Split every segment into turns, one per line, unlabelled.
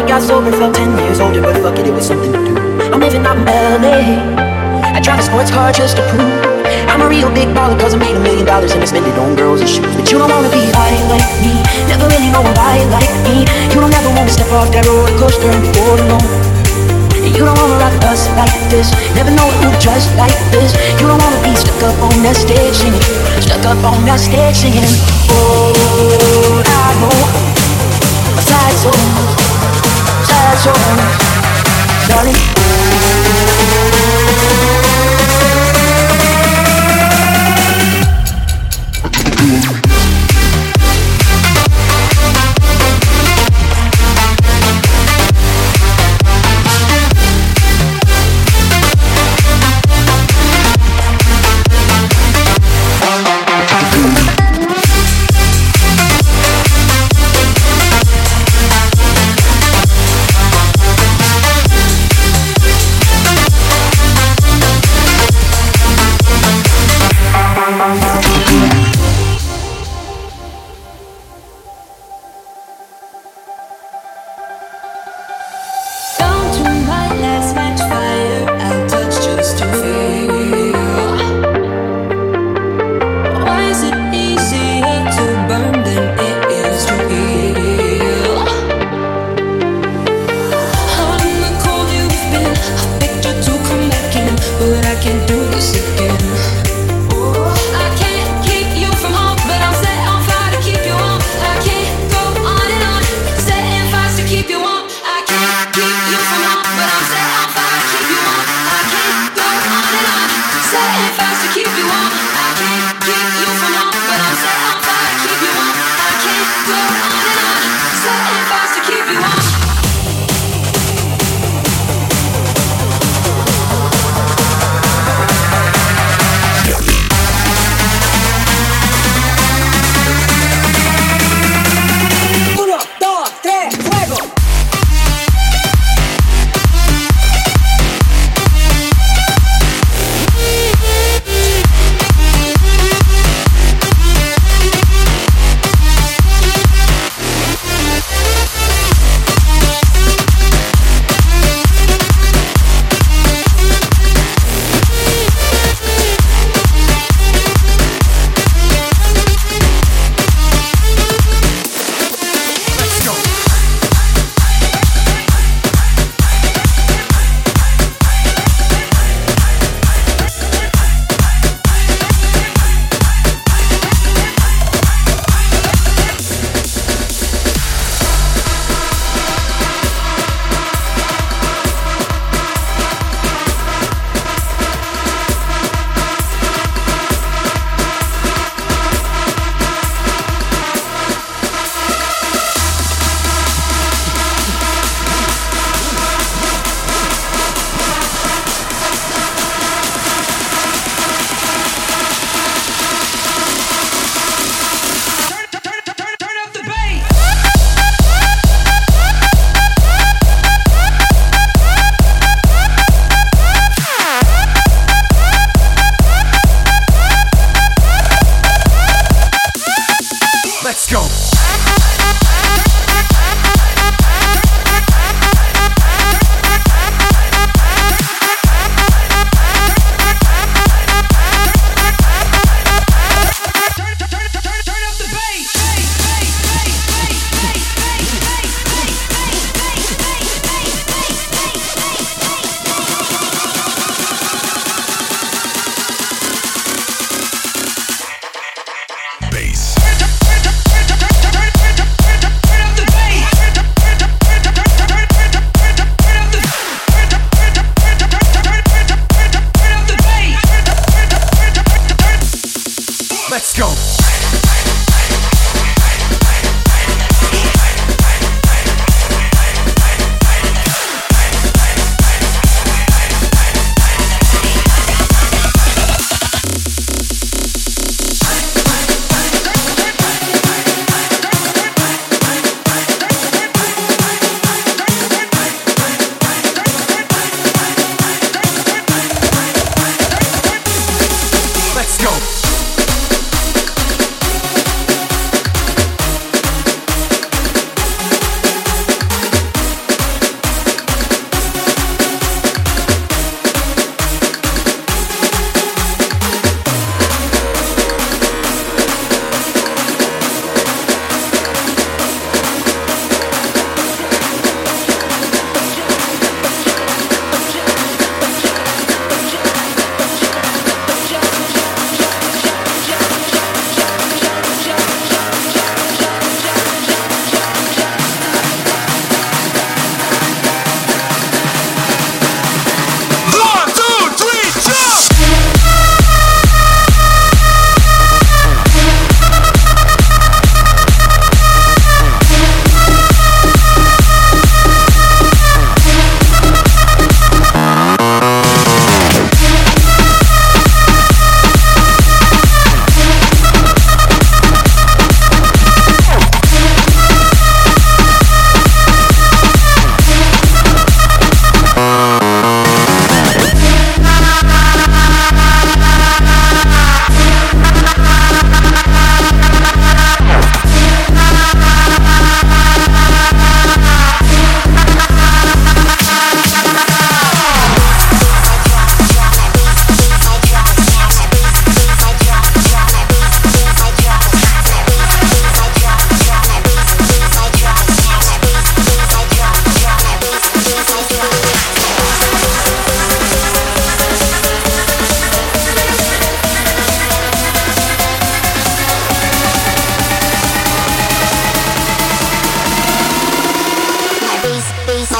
finally got sober Felt 10 years. Oh, Older But fuck it, it was something to do. I'm living out in L.A. I drive a sports car just to prove I'm a real big baller Cause I made a million dollars And I spend it on girls and shoes. But you don't wanna be high like me. Never really know a why like me. You don't ever wanna step off that roller coaster And be all alone. You don't wanna rock us like this. Never know who just like this. You don't wanna be stuck up on that stage singing. Stuck up on that stage singing. Oh, I know. Sad soul Darling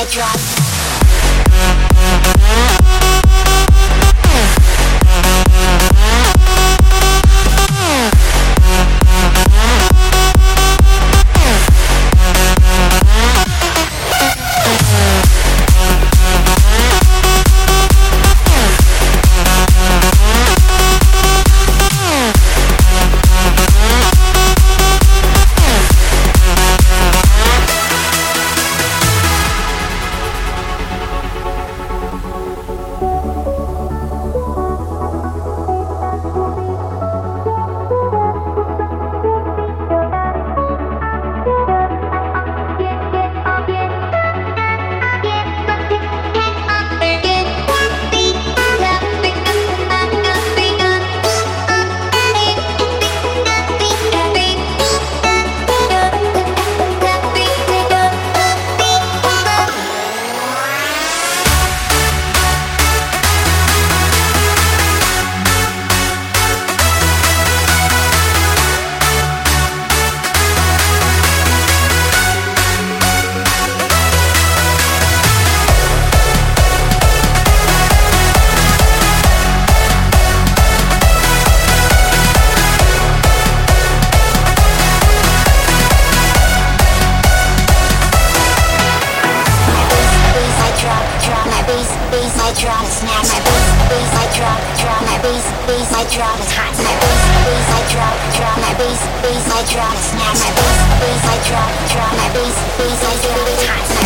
I drive.
Bass I drop, my bass. Bass I
drop, drop my bass, beats, I drop,